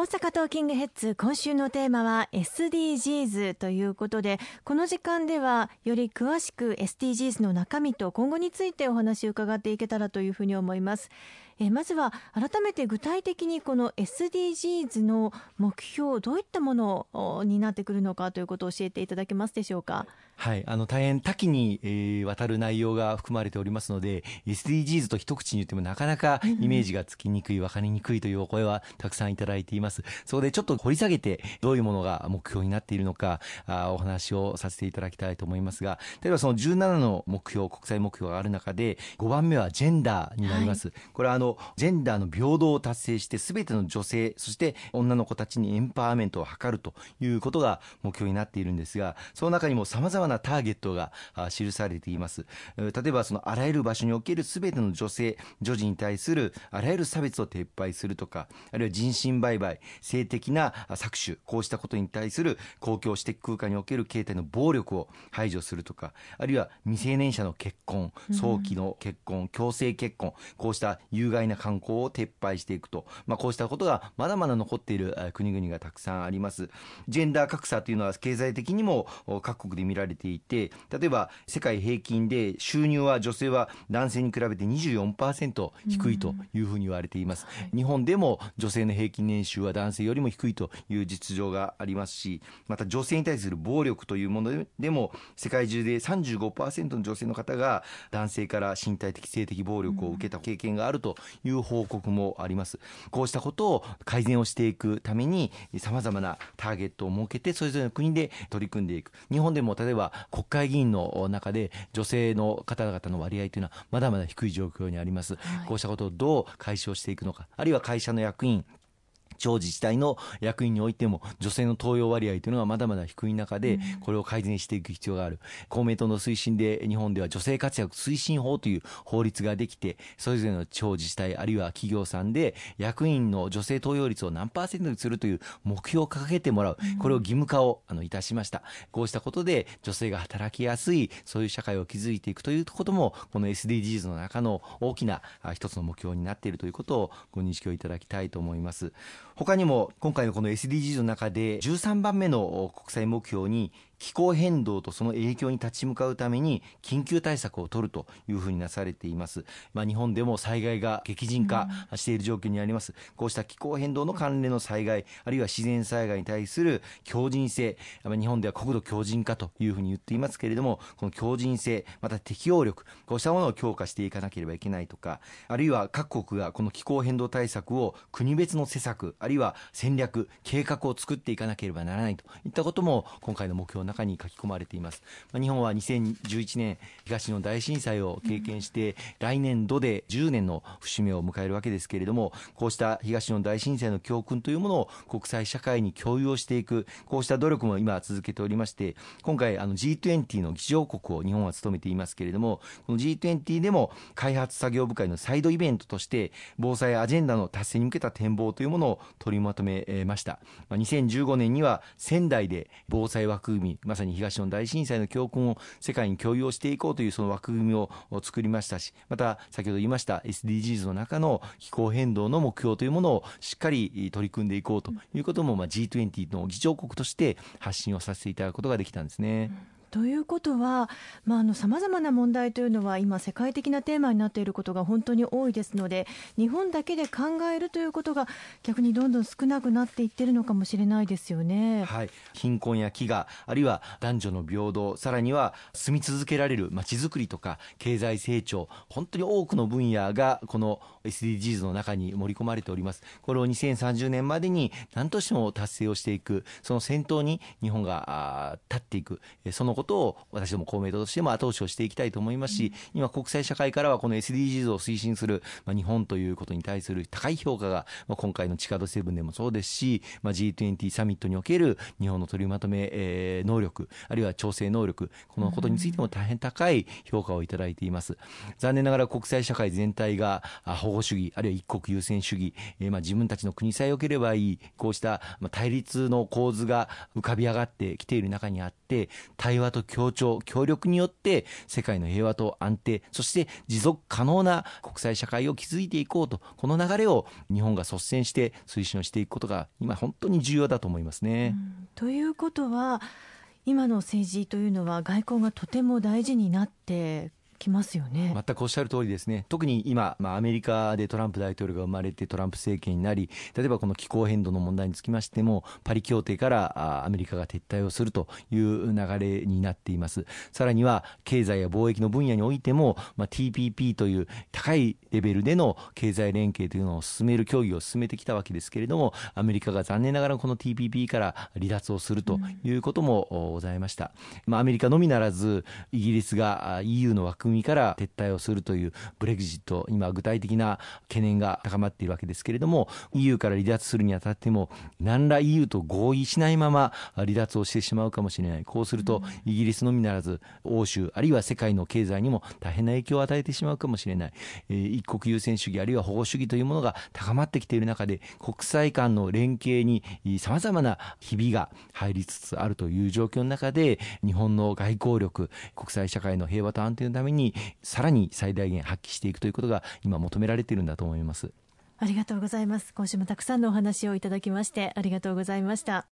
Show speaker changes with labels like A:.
A: 大阪トーキングヘッズ今週のテーマは SDGs ということでこの時間ではより詳しく SDGs の中身と今後についてお話を伺っていけたらというふうに思います。えまずは改めて具体的にこの SDGs の目標どういったものになってくるのかということを教えていただけますでしょうか？
B: はい、あの大変多岐に、えー、わたる内容が含まれておりますので SDGs と一口に言ってもなかなかイメージがつきにくい、分かりにくいというお声はたくさんいただいています。そこでちょっと掘り下げてどういうものが目標になっているのかあお話をさせていただきたいと思いますが例えばその17の目標国際目標がある中で5番目はジェンダーになります。はい、これはあのジェンダーの平等を達成して全ての女性そして女の子たちにエンパワーメントを図るということが目標になっているんですがその中にもさまざまなターゲットが記されています。例えばそのあらゆる場所における全ての女性女児に対するあらゆる差別を撤廃するとかあるいは人身売買性的な搾取こうしたことに対する公共私的空間における形態の暴力を排除するとかあるいは未成年者の結婚早期の結婚、強制結婚こうした有害な観光を撤廃していくと、まあ、こうしたことがまだまだ残っている国々がたくさんあります。ジェンダー格差というのは経済的にも各国で見られていて例えば世界平均で収入は女性は男性に比べて24%低いというふうに言われています、うん、日本でも女性の平均年収は男性よりも低いという実情がありますしまた女性に対する暴力というものでも世界中で35%の女性の方が男性から身体的性的暴力を受けた経験があるという報告もあります。こうしたことを改善をしていくためにさまざまなターゲットを設けてそれぞれの国で取り組んでいく。日本でも例えば国会議員の中で女性の方々の割合というのはまだまだ低い状況にあります、はい、こうしたことをどう解消していくのかあるいは会社の役員地方自治体の役員においても女性の登用割合というのはまだまだ低い中でこれを改善していく必要がある、公明党の推進で日本では女性活躍推進法という法律ができてそれぞれの地方自治体あるいは企業さんで役員の女性登用率を何パーセントにするという目標を掲げてもらうこれを義務化をあのいたしました。こうしたことで女性が働きやすいそういう社会を築いていくということもこの SDGs の中の大きな一つの目標になっているということをご認識をいただきたいと思います他にも今回のこの SDGs の中で13番目の国際目標に気候変動とその影響に立ち向かうために緊急対策を取るというふうになされています、まあ、日本でも災害が激甚化している状況にあります、こうした気候変動の関連の災害あるいは自然災害に対する強靭性、まあ、日本では国土強靭化というふうに言っていますけれどもこの強靭性また適応力こうしたものを強化していかなければいけないとかあるいは各国がこの気候変動対策を国別の施策あるいは戦略計画を作っていかなければならないといったことも今回の目標の中に書き込まれています、まあ、日本は2011年東日本大震災を経験して、来年度で10年の節目を迎えるわけですけれどもこうした東日本大震災の教訓というものを国際社会に共有をしていくこうした努力も今続けておりまして今回あの G20 の議長国を日本は務めていますけれどもこの G20 でも開発作業部会のサイドイベントとして防災アジェンダの達成に向けた展望というものを取りまとめましたま2015年には仙台で防災枠組みまさに東日本大震災の教訓を世界に共有をしていこうというその枠組みを作りましたしまた先ほど言いました SDGs の中の気候変動の目標というものをしっかり取り組んでいこうということも、まあ、G20 の議長国として発信をさせていただくことができたんですね。うん
A: ということはさまざ、まな問題というのは今世界的なテーマになっていることが本当に多いですので日本だけで考えるということが逆にどんどん少なくなっていってるのかもしれないですよね、
B: はい、貧困や飢餓あるいは男女の平等さらには住み続けられるまちづくりとか経済成長本当に多くの分野がこの SDGs の中に盛り込まれております。これを2030年までに何としても達成をしていくその先頭に日本が立っていく。そのことを私ども公明党としても後押しをしていきたいと思いますし、今国際社会からはこの SDGs を推進する、まあ、日本ということに対する高い評価が、まあ、今回のチカド7でもそうですし、まあ、G20 サミットにおける日本の取りまとめ、えー、能力あるいは調整能力このことについても大変高い評価をいただいています。残念ながら国際社会全体が保護主義あるいは一国優先主義、えー、まあ自分たちの国さえ良ければいいこうした対立の構図が浮かび上がってきている中にあって対話と協調協力によって世界の平和と安定そして持続可能な国際社会を築いていこうとこの流れを日本が率先して推進をしていくことが今本当に重要だと思いますね。
A: ということは今の政治というのは外交がとても大事になってきますよね。
B: 全くおっしゃる通りですね、特に今、まあ、アメリカでトランプ大統領が生まれて、トランプ政権になり、例えばこの気候変動の問題につきましても、パリ協定からアメリカが撤退をするという流れになっています、さらには経済や貿易の分野においても、まあ、TPP という高いレベルでの経済連携というのを進める協議を進めてきたわけですけれども、アメリカが残念ながらこの TPP から離脱をするということもございました。まあ、アメリカのみならずイギリスが EU の枠組から撤退をするというブレグジット、今具体的な懸念が高まっているわけですけれども、EU から離脱するにあたっても、何ら EU と合意しないまま離脱をしてしまうかもしれない。こうすると、イギリスのみならず、欧州、あるいは世界の経済にも大変な影響を与えてしまうかもしれない。えー、一国優先主義、あるいは保護主義というものが高まってきている中で、国際間の連携に様々なひびが入りつつあるという状況の中で、日本の外交力、国際社会の平和と安定のためににさらに最大限発揮していくということが今求められているんだと思います。
A: ありがとうございます。今週もたくさんのお話をいただきましてありがとうございました。